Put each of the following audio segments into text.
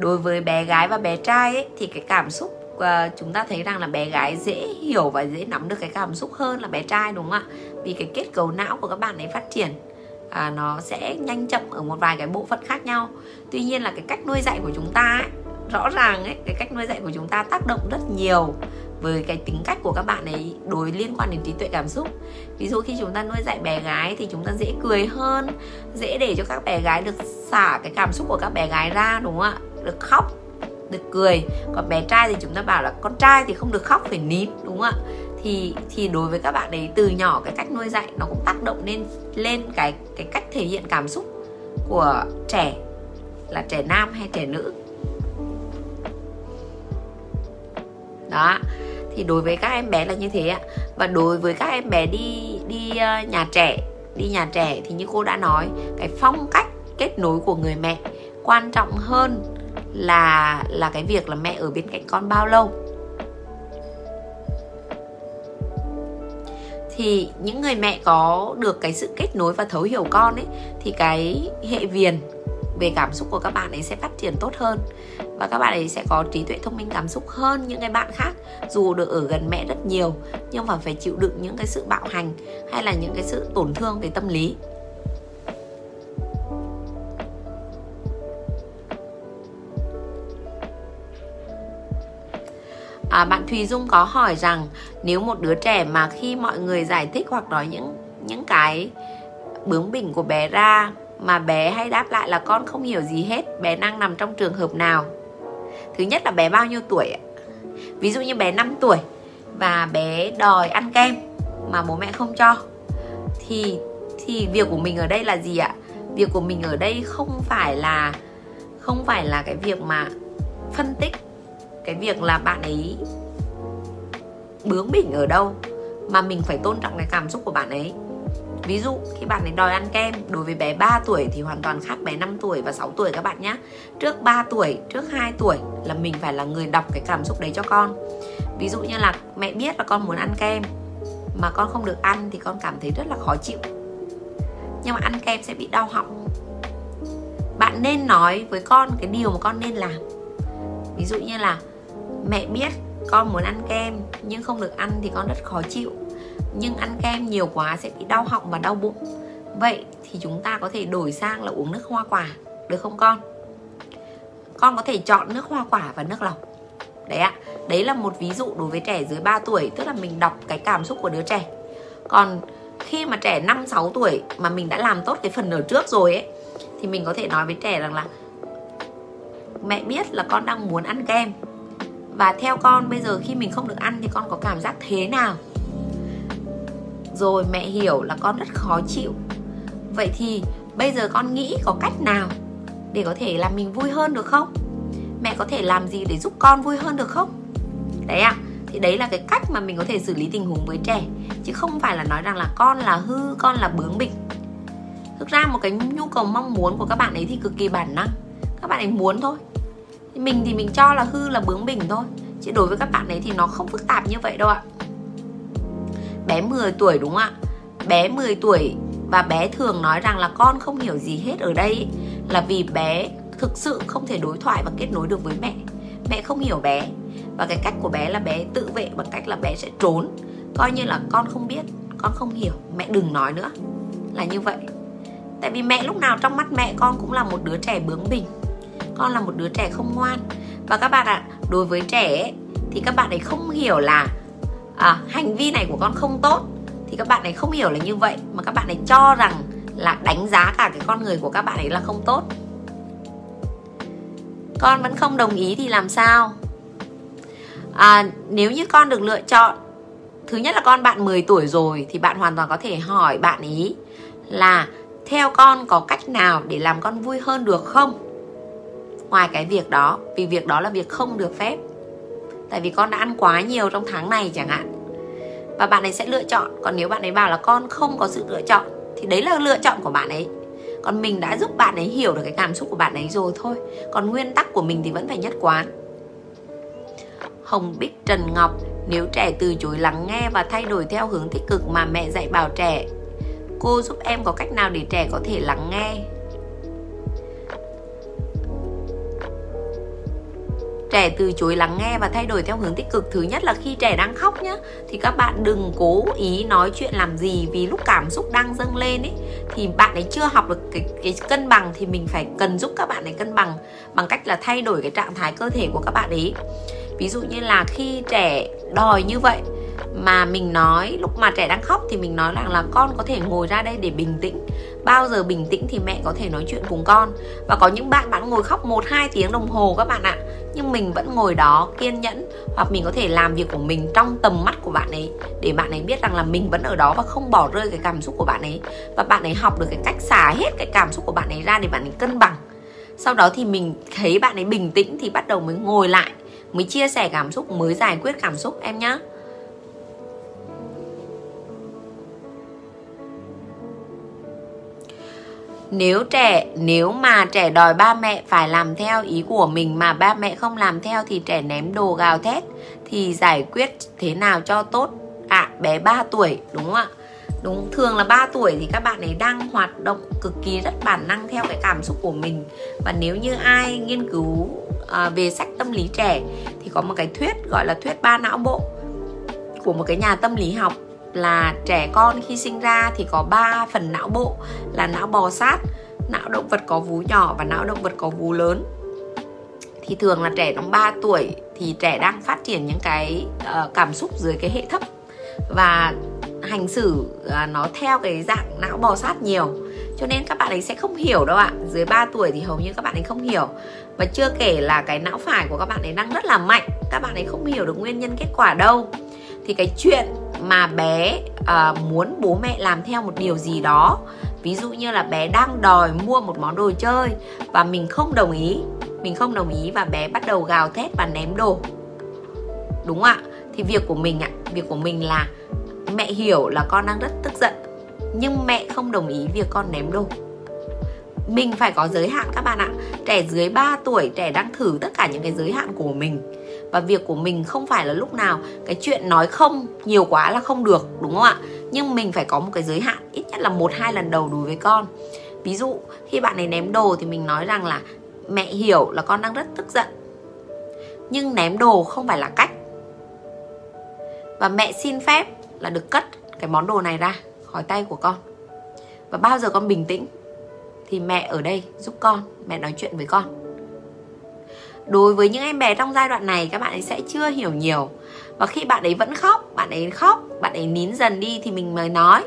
đối với bé gái và bé trai ấy, thì cái cảm xúc uh, chúng ta thấy rằng là bé gái dễ hiểu và dễ nắm được cái cảm xúc hơn là bé trai đúng không ạ? Vì cái kết cấu não của các bạn ấy phát triển à, nó sẽ nhanh chậm ở một vài cái bộ phận khác nhau. Tuy nhiên là cái cách nuôi dạy của chúng ta ấy, rõ ràng ấy cái cách nuôi dạy của chúng ta tác động rất nhiều với cái tính cách của các bạn ấy đối liên quan đến trí tuệ cảm xúc. Ví dụ khi chúng ta nuôi dạy bé gái thì chúng ta dễ cười hơn dễ để cho các bé gái được xả cái cảm xúc của các bé gái ra đúng không ạ? Được khóc, được cười. Còn bé trai thì chúng ta bảo là con trai thì không được khóc, phải nín, đúng không ạ? Thì thì đối với các bạn ấy từ nhỏ cái cách nuôi dạy nó cũng tác động lên lên cái cái cách thể hiện cảm xúc của trẻ là trẻ nam hay trẻ nữ. Đó, thì đối với các em bé là như thế ạ. Và đối với các em bé đi đi ờ, nhà trẻ, đi nhà trẻ thì như cô đã nói, cái phong cách kết nối của người mẹ quan trọng hơn là là cái việc là mẹ ở bên cạnh con bao lâu. Thì những người mẹ có được cái sự kết nối và thấu hiểu con ấy, thì cái hệ viền về cảm xúc của các bạn ấy sẽ phát triển tốt hơn. Và các bạn ấy sẽ có trí tuệ thông minh cảm xúc hơn những cái bạn khác, dù được ở gần mẹ rất nhiều, nhưng mà phải chịu đựng những cái sự bạo hành hay là những cái sự tổn thương về tâm lý. À, bạn Thùy Dung có hỏi rằng nếu một đứa trẻ mà khi mọi người giải thích hoặc nói những những cái bướng bỉnh của bé ra mà bé hay đáp lại là con không hiểu gì hết bé đang nằm trong trường hợp nào? Thứ nhất là bé bao nhiêu tuổi ví dụ như bé 5 tuổi và bé đòi ăn kem mà bố mẹ không cho thì thì việc của mình ở đây là gì ạ? Việc của mình ở đây không phải là không phải là cái việc mà phân tích cái việc là bạn ấy bướng bỉnh ở đâu mà mình phải tôn trọng cái cảm xúc của bạn ấy. Ví dụ khi bạn ấy đòi ăn kem Đối với bé 3 tuổi thì hoàn toàn khác bé 5 tuổi và 6 tuổi các bạn nhé Trước 3 tuổi, trước 2 tuổi là mình phải là người đọc cái cảm xúc đấy cho con. Ví dụ như là mẹ biết là con muốn ăn kem Mà con không được ăn thì con cảm thấy rất là khó chịu. Nhưng mà ăn kem sẽ bị đau họng. Bạn nên nói với con cái điều mà con nên làm. Ví dụ như là mẹ biết con muốn ăn kem, nhưng không được ăn thì con rất khó chịu. Nhưng ăn kem nhiều quá sẽ bị đau họng và đau bụng. Vậy thì chúng ta có thể đổi sang là uống nước hoa quả, được không con? Con có thể chọn nước hoa quả và nước lọc. Đấy ạ, đấy là một ví dụ đối với trẻ dưới 3 tuổi, tức là mình đọc cái cảm xúc của đứa trẻ. Còn khi mà trẻ 5 6 tuổi mà mình đã làm tốt cái phần ở trước rồi ấy, thì mình có thể nói với trẻ rằng là mẹ biết là con đang muốn ăn kem và theo con bây giờ khi mình không được ăn thì con có cảm giác thế nào? Rồi mẹ hiểu là con rất khó chịu. Vậy thì bây giờ con nghĩ có cách nào để có thể làm mình vui hơn được không? Mẹ có thể làm gì để giúp con vui hơn được không? Đấy ạ à, thì đấy là cái cách mà mình có thể xử lý tình huống với trẻ chứ không phải là nói rằng là con là hư con là bướng bỉnh. Thực ra một cái nhu cầu mong muốn của các bạn ấy thì cực kỳ bản năng. Các bạn ấy muốn thôi mình thì mình cho là hư là bướng bỉnh thôi. Chứ đối với các bạn ấy thì nó không phức tạp như vậy đâu ạ. Bé 10 tuổi đúng không ạ? Bé 10 tuổi và bé thường nói rằng là con không hiểu gì hết ở đây là vì bé thực sự không thể đối thoại và kết nối được với mẹ. Mẹ không hiểu bé. Và cái cách của bé là bé tự vệ bằng cách là bé sẽ trốn. Coi như là con không biết, con không hiểu. Mẹ đừng nói nữa. Là như vậy. Tại vì mẹ lúc nào trong mắt mẹ con cũng là một đứa trẻ bướng bỉnh con là một đứa trẻ không ngoan. Và các bạn ạ à, đối với trẻ ấy, thì các bạn ấy không hiểu là à, hành vi này của con không tốt. Thì các bạn ấy không hiểu là như vậy mà các bạn ấy cho rằng là đánh giá cả cái con người của các bạn ấy là không tốt. Con vẫn không đồng ý thì làm sao? À, nếu như con được lựa chọn thứ nhất là con bạn 10 tuổi rồi thì bạn hoàn toàn có thể hỏi bạn ý là theo con có cách nào để làm con vui hơn được không? Ngoài cái việc đó, vì việc đó là việc không được phép. Tại vì con đã ăn quá nhiều trong tháng này chẳng hạn. Và bạn ấy sẽ lựa chọn. Còn nếu bạn ấy bảo là con không có sự lựa chọn, thì đấy là lựa chọn của bạn ấy. Còn mình đã giúp bạn ấy hiểu được cái cảm xúc của bạn ấy rồi thôi. Còn nguyên tắc của mình thì vẫn phải nhất quán. Hồng bích trần ngọc, nếu trẻ từ chối lắng nghe và thay đổi theo hướng tích cực mà mẹ dạy bảo trẻ, cô giúp em có cách nào để trẻ có thể lắng nghe? Trẻ từ chối lắng nghe và thay đổi theo hướng tích cực. Thứ nhất là khi trẻ đang khóc nhá, thì các bạn đừng cố ý nói chuyện làm gì vì lúc cảm xúc đang dâng lên ấy, thì bạn ấy chưa học được cái cái cân bằng thì mình phải cần giúp các bạn ấy cân bằng bằng cách là thay đổi cái trạng thái cơ thể của các bạn ấy. Ví dụ như là khi trẻ đòi như vậy mà mình nói, lúc mà trẻ đang khóc thì mình nói rằng là con có thể ngồi ra đây để bình tĩnh bao giờ bình tĩnh thì mẹ có thể nói chuyện cùng con. Và có những bạn bạn ngồi khóc một, hai tiếng đồng hồ các bạn ạ. Nhưng mình vẫn ngồi đó kiên nhẫn, hoặc mình có thể làm việc của mình trong tầm mắt của bạn ấy, để bạn ấy biết rằng là mình vẫn ở đó và không bỏ rơi cái cảm xúc của bạn ấy. Và bạn ấy học được cái cách xả hết cái cảm xúc của bạn ấy ra để bạn ấy cân bằng. Sau đó thì mình thấy bạn ấy bình tĩnh thì bắt đầu mới ngồi lại, mới chia sẻ cảm xúc, mới giải quyết cảm xúc, em nhé nếu trẻ nếu mà trẻ đòi ba mẹ phải làm theo ý của mình mà ba mẹ không làm theo thì trẻ ném đồ gào thét thì giải quyết thế nào cho tốt? Ạ à, bé 3 tuổi đúng không ạ? Đúng thường là 3 tuổi thì các bạn ấy đang hoạt động cực kỳ rất bản năng theo cái cảm xúc của mình. Và nếu như ai nghiên cứu à, về sách tâm lý trẻ thì có một cái thuyết gọi là thuyết ba não bộ của một cái nhà tâm lý học là trẻ con khi sinh ra thì có 3 phần não bộ là não bò sát, não động vật có vú nhỏ và não động vật có vú lớn. Thì thường là trẻ trong 3 tuổi thì trẻ đang phát triển những cái uh, cảm xúc dưới cái hệ thấp và hành xử uh, nó theo cái dạng não bò sát nhiều. Cho nên các bạn ấy sẽ không hiểu đâu ạ. Dưới 3 tuổi thì hầu như các bạn ấy không hiểu. Và chưa kể là cái não phải của các bạn ấy đang rất là mạnh. Các bạn ấy không hiểu được nguyên nhân kết quả đâu. Thì cái chuyện mà bé uh, muốn bố mẹ làm theo một điều gì đó. Ví dụ như là bé đang đòi mua một món đồ chơi và mình không đồng ý mình không đồng ý và bé bắt đầu gào thét và ném đồ. Đúng không ạ? Thì việc của mình ạ việc của mình là mẹ hiểu là con đang rất tức giận nhưng mẹ không đồng ý việc con ném đồ. Mình phải có giới hạn các bạn ạ. Trẻ dưới 3 tuổi trẻ đang thử tất cả những cái giới hạn của mình và việc của mình không phải là lúc nào cái chuyện nói không nhiều quá là không được, đúng không ạ? Nhưng mình phải có một cái giới hạn, ít nhất là một, hai lần đầu đối với con. Ví dụ, khi bạn ấy ném đồ thì mình nói rằng là, mẹ hiểu là con đang rất tức giận, nhưng ném đồ không phải là cách. Và mẹ xin phép là được cất cái món đồ này ra khỏi tay của con. Và bao giờ con bình tĩnh thì mẹ ở đây giúp con, mẹ nói chuyện với con đối với những em bé trong giai đoạn này, các bạn ấy sẽ chưa hiểu nhiều. Và khi bạn ấy vẫn khóc, bạn ấy khóc, bạn ấy nín dần đi thì mình mới nói,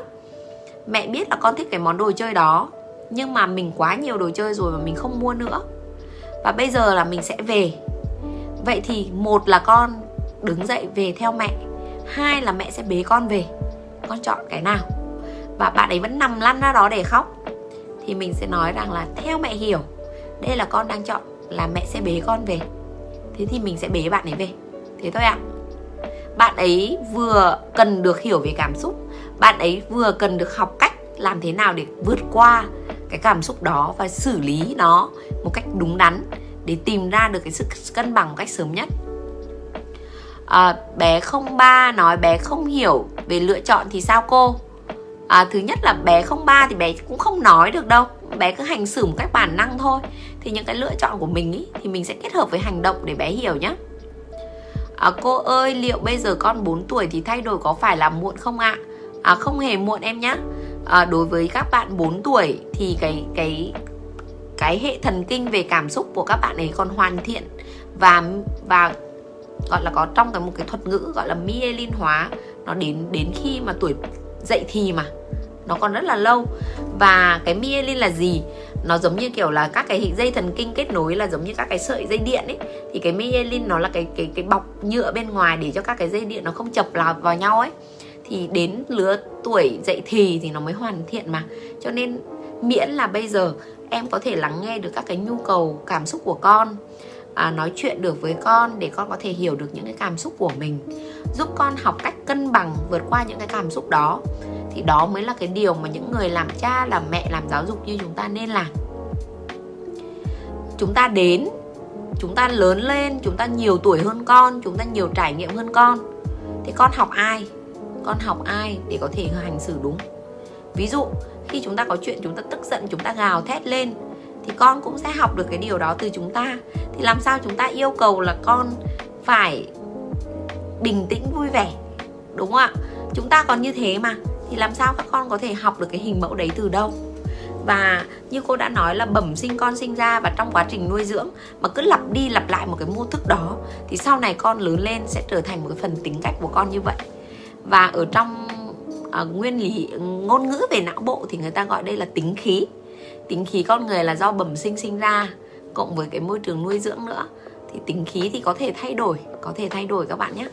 mẹ biết là con thích cái món đồ chơi đó, nhưng mà mình quá nhiều đồ chơi rồi mà mình không mua nữa. Và bây giờ là mình sẽ về. Vậy thì một là con đứng dậy về theo mẹ, hai là mẹ sẽ bế con về. Con chọn cái nào? Và bạn ấy vẫn nằm lăn ra đó để khóc. Thì mình sẽ nói rằng là theo mẹ hiểu, đây là con đang chọn là mẹ sẽ bế con về. Thế thì mình sẽ bế bạn ấy về. Thế thôi ạ. Bạn ấy vừa cần được hiểu về cảm xúc bạn ấy vừa cần được học cách làm thế nào để vượt qua cái cảm xúc đó và xử lý nó một cách đúng đắn để tìm ra được cái sự cân bằng một cách sớm nhất. À, bé không ba nói bé không hiểu về lựa chọn thì sao cô? À, thứ nhất là bé không ba thì bé cũng không nói được đâu. Bé cứ hành xử một cách bản năng thôi thì những cái lựa chọn của mình ý, thì mình sẽ kết hợp với hành động để bé hiểu nhé à, cô ơi liệu bây giờ con 4 tuổi thì thay đổi có phải là muộn không ạ? À, không hề muộn em nhé à, đối với các bạn 4 tuổi thì cái cái cái hệ thần kinh về cảm xúc của các bạn ấy còn hoàn thiện và và gọi là có trong cái một cái thuật ngữ gọi là myelin hóa nó đến đến khi mà tuổi dậy thì mà nó còn rất là lâu. Và cái myelin là gì? Nó giống như kiểu là các cái dây thần kinh kết nối là giống như các cái sợi dây điện ấy. Thì cái myelin nó là cái cái cái bọc nhựa bên ngoài để cho các cái dây điện nó không chập là vào nhau ấy. Thì đến lứa tuổi dậy thì thì nó mới hoàn thiện mà. Cho nên miễn là bây giờ em có thể lắng nghe được các cái nhu cầu cảm xúc của con à, nói chuyện được với con để con có thể hiểu được những cái cảm xúc của mình. Giúp con học cách cân bằng vượt qua những cái cảm xúc đó thì đó mới là cái điều mà những người làm cha, làm mẹ, làm giáo dục như chúng ta nên làm. Chúng ta đến, chúng ta lớn lên, chúng ta nhiều tuổi hơn con, chúng ta nhiều trải nghiệm hơn con. Thì con học ai? Con học ai để có thể hành xử đúng? Ví dụ, khi chúng ta có chuyện chúng ta tức giận, chúng ta gào thét lên, thì con cũng sẽ học được cái điều đó từ chúng ta. Thì làm sao chúng ta yêu cầu là con phải bình tĩnh, vui vẻ? Đúng không ạ? Chúng ta còn như thế mà thì làm sao các con có thể học được cái hình mẫu đấy từ đâu? Và như cô đã nói là bẩm sinh con sinh ra và trong quá trình nuôi dưỡng mà cứ lặp đi lặp lại một cái mô thức đó thì sau này con lớn lên sẽ trở thành một cái phần tính cách của con như vậy. Và ở trong uh, nguyên lý ngôn ngữ về não bộ thì người ta gọi đây là tính khí. Tính khí con người là do bẩm sinh sinh ra cộng với cái môi trường nuôi dưỡng nữa. Thì tính khí thì có thể thay đổi có thể thay đổi các bạn nhé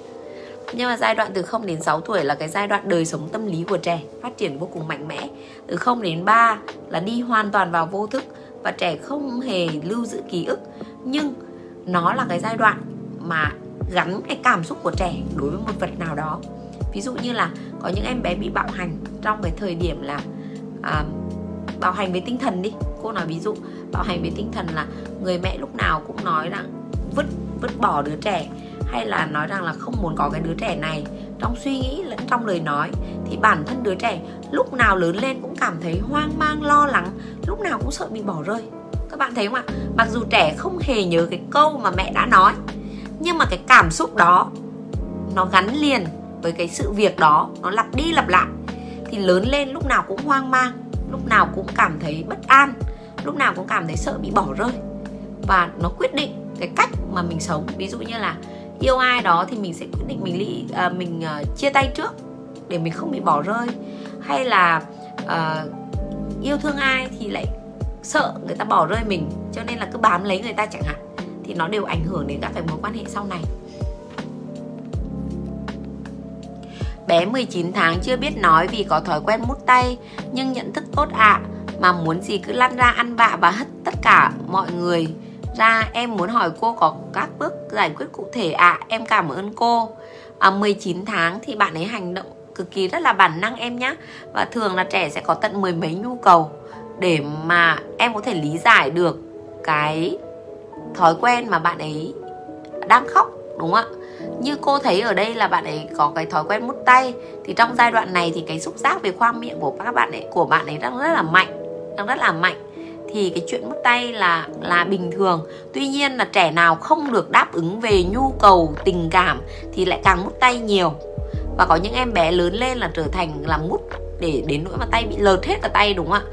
nhưng mà giai đoạn từ 0 đến 6 tuổi là cái giai đoạn đời sống tâm lý của trẻ phát triển vô cùng mạnh mẽ. Từ 0 đến 3 là đi hoàn toàn vào vô thức và trẻ không hề lưu giữ ký ức. Nhưng nó là cái giai đoạn mà gắn cái cảm xúc của trẻ đối với một vật nào đó. Ví dụ như là có những em bé bị bạo hành trong cái thời điểm là à, bạo hành về tinh thần đi. Cô nói ví dụ bạo hành về tinh thần là người mẹ lúc nào cũng nói rằng vứt vứt bỏ đứa trẻ hay là nói rằng là không muốn có cái đứa trẻ này trong suy nghĩ, lẫn trong lời nói, thì bản thân đứa trẻ lúc nào lớn lên cũng cảm thấy hoang mang, lo lắng, lúc nào cũng sợ bị bỏ rơi. Các bạn thấy không ạ? Mặc dù trẻ không hề nhớ cái câu mà mẹ đã nói, nhưng mà cái cảm xúc đó, nó gắn liền với cái sự việc đó, nó lặp đi lặp lại. Thì lớn lên lúc nào cũng hoang mang, lúc nào cũng cảm thấy bất an, lúc nào cũng cảm thấy sợ bị bỏ rơi. Và nó quyết định cái cách mà mình sống. Ví dụ như là yêu ai đó thì mình sẽ quyết định mình ly à, mình uh, chia tay trước để mình không bị bỏ rơi. Hay là uh, yêu thương ai thì lại sợ người ta bỏ rơi mình cho nên là cứ bám lấy người ta chẳng hạn thì nó đều ảnh hưởng đến các cái mối quan hệ sau này. Bé 19 tháng chưa biết nói vì có thói quen mút tay nhưng nhận thức tốt ạ à, mà muốn gì cứ lăn ra ăn vạ và hất tất cả mọi người ra em muốn hỏi cô có các bước giải quyết cụ thể ạ. À, em cảm ơn cô. À, 19 tháng thì bạn ấy hành động cực kỳ rất là bản năng em nhé và thường là trẻ sẽ có tận mười mấy nhu cầu để mà em có thể lý giải được cái thói quen mà bạn ấy đang khóc đúng không ạ? Như cô thấy ở đây là bạn ấy có cái thói quen mút tay thì trong giai đoạn này thì cái xúc giác về khoang miệng của các bạn ấy của bạn ấy đang rất là mạnh đang rất là mạnh thì cái chuyện mút tay là là bình thường. Tuy nhiên là trẻ nào không được đáp ứng về nhu cầu, tình cảm thì lại càng mút tay nhiều. Và có những em bé lớn lên là trở thành là mút để, đến nỗi mà tay bị lợt hết cả tay, đúng không ạ?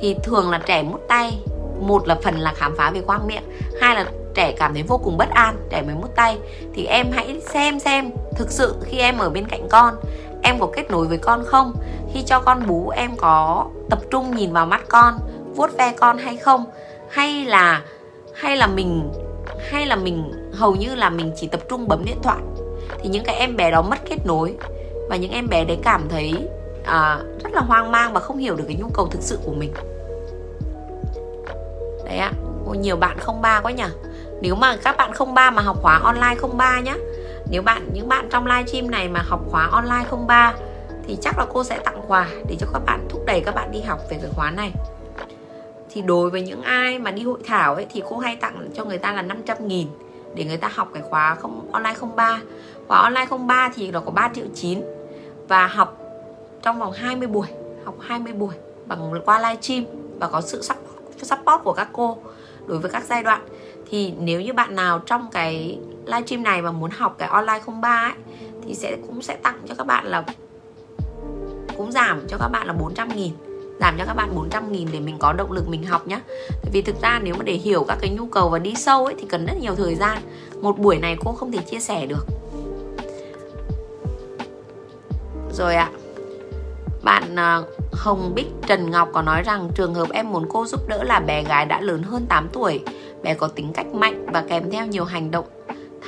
Thì thường là trẻ mút tay. Một là phần là khám phá về khoang miệng, hai là trẻ cảm thấy vô cùng bất an, trẻ mới mút tay. Thì em hãy xem xem thực sự khi em ở bên cạnh con, em có kết nối với con không? Khi cho con bú, em có tập trung nhìn vào mắt con vuốt ve con hay không? Hay là hay là mình hay là mình hầu như là mình chỉ tập trung bấm điện thoại? Thì những cái em bé đó mất kết nối và những em bé đấy cảm thấy à, rất là hoang mang và không hiểu được cái nhu cầu thực sự của mình. Đấy ạ. À, nhiều bạn không ba quá nhỉ? Nếu mà các bạn không ba mà học khóa online không ba nhá. Nếu bạn những bạn trong livestream này mà học khóa online không ba thì chắc là cô sẽ tặng quà để cho các bạn thúc đẩy các bạn đi học về cái khóa này thì đối với những ai mà đi hội thảo ấy, thì cô hay tặng cho người ta là 500 nghìn để người ta học cái khóa không, online 03 khóa online 03 thì nó có 3 triệu 9 và học trong vòng 20 buổi, học 20 buổi bằng qua live stream và có sự support của các cô đối với các giai đoạn. Thì nếu như bạn nào trong cái live stream này mà muốn học cái online 03 ấy, thì sẽ, cũng sẽ tặng cho các bạn là, cũng giảm cho các bạn là 400 nghìn giảm cho các bạn 400 nghìn để mình có động lực mình học nhé Tại vì thực ra nếu mà để hiểu các cái nhu cầu và đi sâu ấy, thì cần rất nhiều thời gian. Một buổi này cô không thể chia sẻ được. Rồi ạ. À. Bạn Hồng Bích Trần Ngọc có nói rằng trường hợp em muốn cô giúp đỡ là bé gái đã lớn hơn 8 tuổi. Bé có tính cách mạnh và kèm theo nhiều hành động.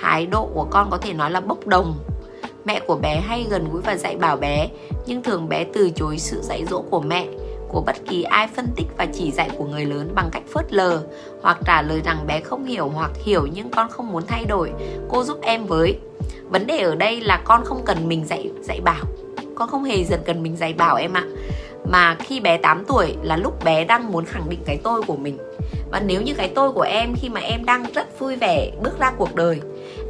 Thái độ của con có thể nói là bốc đồng. Mẹ của bé hay gần gũi và dạy bảo bé, Nhưng thường bé từ chối sự dạy dỗ của mẹ của bất kỳ ai phân tích và chỉ dạy của người lớn bằng cách phớt lờ hoặc trả lời rằng bé không hiểu hoặc hiểu nhưng con không muốn thay đổi, cô giúp em với. Vấn đề ở đây là con không cần mình dạy dạy bảo. Con không hề dần cần mình dạy bảo em ạ. Mà khi bé 8 tuổi là lúc bé đang muốn khẳng định cái tôi của mình. Và nếu như cái tôi của em khi mà em đang rất vui vẻ bước ra cuộc đời,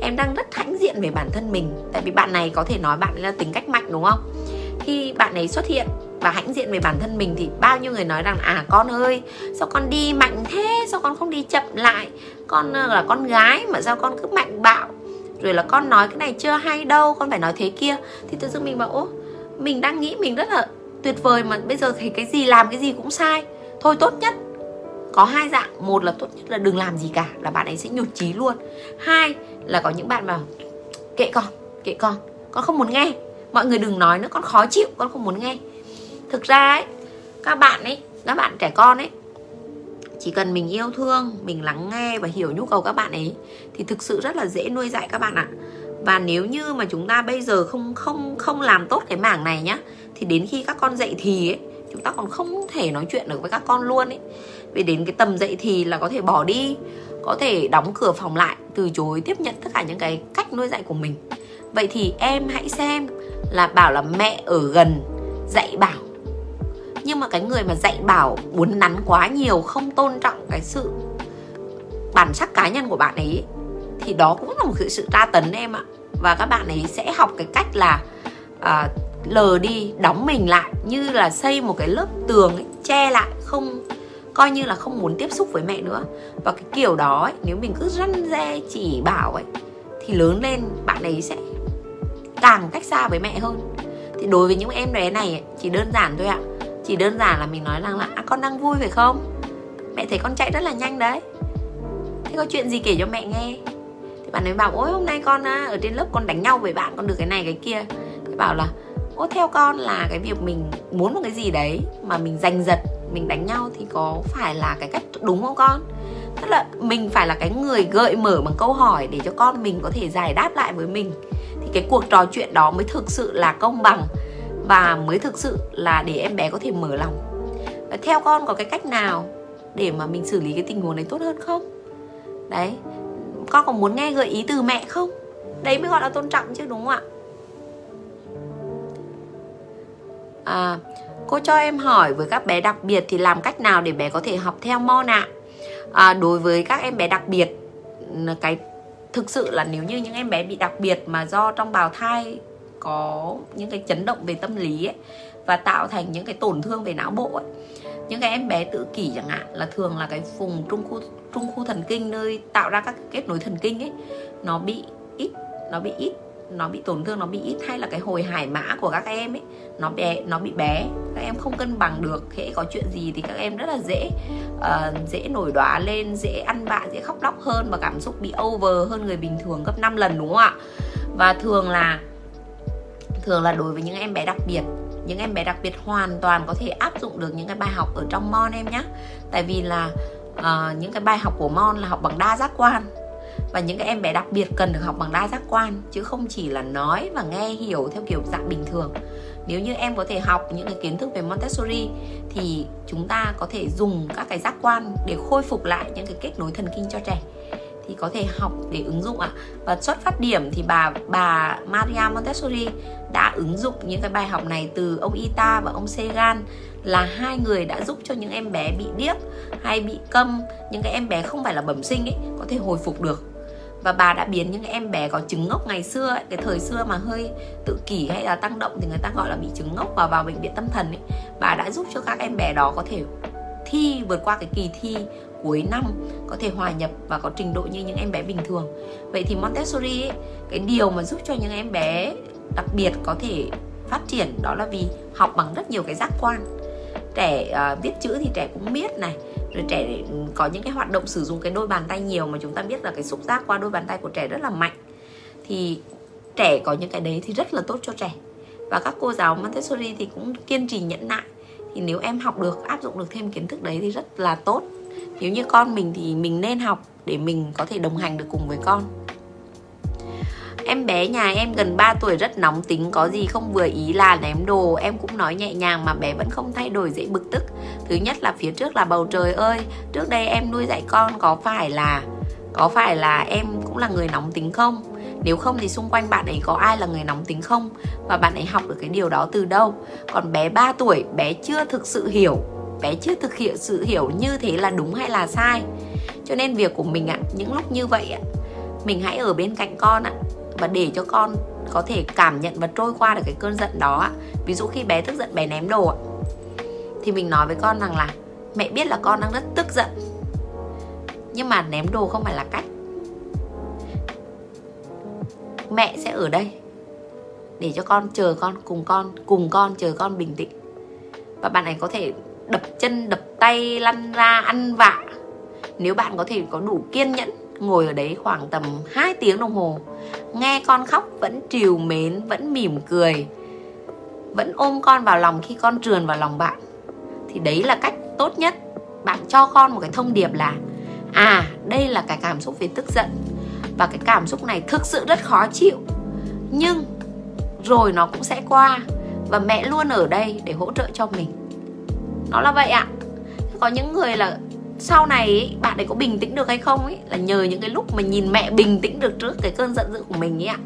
em đang rất hãnh diện về bản thân mình, tại vì bạn này có thể nói bạn ấy là tính cách mạnh, đúng không? Khi bạn ấy xuất hiện và hãnh diện về bản thân mình thì bao nhiêu người nói rằng à con ơi, sao con đi mạnh thế? Sao con không đi chậm lại? Con ờ, là con gái mà sao con cứ mạnh bạo? Rồi là con nói cái này chưa hay đâu, con phải nói thế kia. Thì tự dưng mình bảo ô mình đang nghĩ mình rất là tuyệt vời mà bây giờ thì cái gì làm cái gì cũng sai. Thôi tốt nhất, có hai dạng. Một là tốt nhất là đừng làm gì cả, là bạn ấy sẽ nhụt chí luôn. Hai là có những bạn mà kệ con kệ con con không muốn nghe. Mọi người đừng nói nữa, con khó chịu, con không muốn nghe thực ra ấy các bạn ấy các bạn trẻ con ấy chỉ cần mình yêu thương mình lắng nghe và hiểu nhu cầu các bạn ấy thì thực sự rất là dễ nuôi dạy các bạn ạ. Và nếu như mà chúng ta bây giờ không không không làm tốt cái mảng này nhá thì đến khi các con dậy thì ấy, chúng ta còn không thể nói chuyện được với các con luôn ấy. Vì đến cái tầm dậy thì là có thể bỏ đi có thể đóng cửa phòng lại từ chối tiếp nhận tất cả những cái cách nuôi dạy của mình. Vậy thì em hãy xem là bảo là mẹ ở gần dạy bảo nhưng mà cái người mà dạy bảo uốn nắn quá nhiều không tôn trọng cái sự bản sắc cá nhân của bạn ấy thì đó cũng là một cái sự tra tấn em ạ. Và các bạn ấy sẽ học cái cách là à, lờ đi đóng mình lại như là xây một cái lớp tường ấy, che lại không coi như là không muốn tiếp xúc với mẹ nữa. Và cái kiểu đó ấy, nếu mình cứ răn re chỉ bảo ấy thì lớn lên bạn ấy sẽ càng cách xa với mẹ hơn. Thì đối với những em bé này ấy, chỉ đơn giản thôi ạ chỉ đơn giản là mình nói rằng là à, con đang vui phải không? Mẹ thấy con chạy rất là nhanh đấy. Thế có chuyện gì kể cho mẹ nghe? Thì bạn ấy bảo ôi hôm nay con ở trên lớp con đánh nhau với bạn con được cái này cái kia. Thì bảo là ô theo con là cái việc mình muốn một cái gì đấy mà mình giành giật mình đánh nhau thì có phải là cái cách đúng không con? Tức là mình phải là cái người gợi mở bằng câu hỏi để cho con mình có thể giải đáp lại với mình. Thì cái cuộc trò chuyện đó mới thực sự là công bằng và mới thực sự là để em bé có thể mở lòng. Và theo con có cái cách nào để mà mình xử lý cái tình huống này tốt hơn không? Đấy con có muốn nghe gợi ý từ mẹ không? Đấy mới gọi là tôn trọng chứ đúng không ạ? À, cô cho em hỏi với các bé đặc biệt thì làm cách nào để bé có thể học theo mon ạ? À, đối với các em bé đặc biệt cái thực sự là nếu như những em bé bị đặc biệt mà do trong bào thai có những cái chấn động về tâm lý ấy, và tạo thành những cái tổn thương về não bộ ấy. những cái em bé tự kỷ chẳng hạn là thường là cái vùng trung khu trung khu thần kinh nơi tạo ra các kết nối thần kinh ấy nó bị ít nó bị ít nó bị tổn thương nó bị ít hay là cái hồi hải mã của các em ấy nó bé nó bị bé các em không cân bằng được hễ có chuyện gì thì các em rất là dễ uh, dễ nổi đóa lên dễ ăn bạ, dễ khóc lóc hơn và cảm xúc bị over hơn người bình thường gấp 5 lần đúng không ạ và thường là thường là đối với những em bé đặc biệt. Những em bé đặc biệt hoàn toàn có thể áp dụng được những cái bài học ở trong mon em nhé tại vì là uh, những cái bài học của mon là học bằng đa giác quan. Và những cái em bé đặc biệt cần được học bằng đa giác quan chứ không chỉ là nói và nghe hiểu theo kiểu dạng bình thường. Nếu như em có thể học những cái kiến thức về Montessori thì chúng ta có thể dùng các cái giác quan để khôi phục lại những cái kết nối thần kinh cho trẻ thì có thể học để ứng dụng ạ. Và xuất phát điểm thì bà bà Maria Montessori đã ứng dụng những cái bài học này từ ông Ita và ông Segan là hai người đã giúp cho những em bé bị điếc hay bị câm những cái em bé không phải là bẩm sinh ấy có thể hồi phục được. Và bà đã biến những em bé có chứng ngốc ngày xưa ấy, cái thời xưa mà hơi tự kỷ hay là tăng động thì người ta gọi là bị chứng ngốc và vào bệnh viện tâm thần ấy bà đã giúp cho các em bé đó có thể thi vượt qua cái kỳ thi cuối năm có thể hòa nhập và có trình độ như những em bé bình thường. Vậy thì Montessori ấy, cái điều mà giúp cho những em bé đặc biệt có thể phát triển đó là vì học bằng rất nhiều cái giác quan. Trẻ uh, viết chữ thì trẻ cũng biết này rồi trẻ có những cái hoạt động sử dụng cái đôi bàn tay nhiều mà chúng ta biết là cái xúc giác qua đôi bàn tay của trẻ rất là mạnh. Thì trẻ có những cái đấy thì rất là tốt cho trẻ. Và các cô giáo Montessori thì cũng kiên trì nhẫn nại. Thì nếu em học được áp dụng được thêm kiến thức đấy thì rất là tốt nếu như con mình thì mình nên học để mình có thể đồng hành được cùng với con. Em bé nhà em gần 3 tuổi rất nóng tính, Có gì không vừa ý là ném đồ. Em cũng nói nhẹ nhàng mà bé vẫn không thay đổi, dễ bực tức. Thứ nhất là phía trước là bầu trời ơi, Trước đây em nuôi dạy con có phải là, Có phải là em cũng là người nóng tính không? Nếu không thì xung quanh bạn ấy có ai là người nóng tính không? Và bạn ấy học được cái điều đó từ đâu? Còn bé 3 tuổi, bé chưa thực sự hiểu bé chưa thực hiện sự hiểu như thế là đúng hay là sai. Cho nên việc của mình ạ, những lúc như vậy ạ, mình hãy ở bên cạnh con ạ, và để cho con có thể cảm nhận và trôi qua được cái cơn giận đó ạ. Ví dụ khi bé tức giận, bé ném đồ ạ, thì mình nói với con rằng là, mẹ biết là con đang rất tức giận, nhưng mà ném đồ không phải là cách. Mẹ sẽ ở đây để cho con chờ con, cùng con cùng con chờ con bình tĩnh. Và bạn ấy có thể đập chân, đập tay, lăn ra, ăn vạ. Nếu bạn có thể có đủ kiên nhẫn, ngồi ở đấy khoảng tầm 2 tiếng đồng hồ, nghe con khóc vẫn trìu mến, vẫn mỉm cười, vẫn ôm con vào lòng khi con trườn vào lòng bạn, thì đấy là cách tốt nhất. Bạn cho con một cái thông điệp là à đây là cái cảm xúc về tức giận và cái cảm xúc này thực sự rất khó chịu, nhưng rồi nó cũng sẽ qua và mẹ luôn ở đây để hỗ trợ cho mình nó là vậy ạ. Có những người là sau này bạn ấy có bình tĩnh được hay không ấy, là nhờ những cái lúc mà nhìn mẹ bình tĩnh được trước cái cơn giận dữ của mình ấy ạ.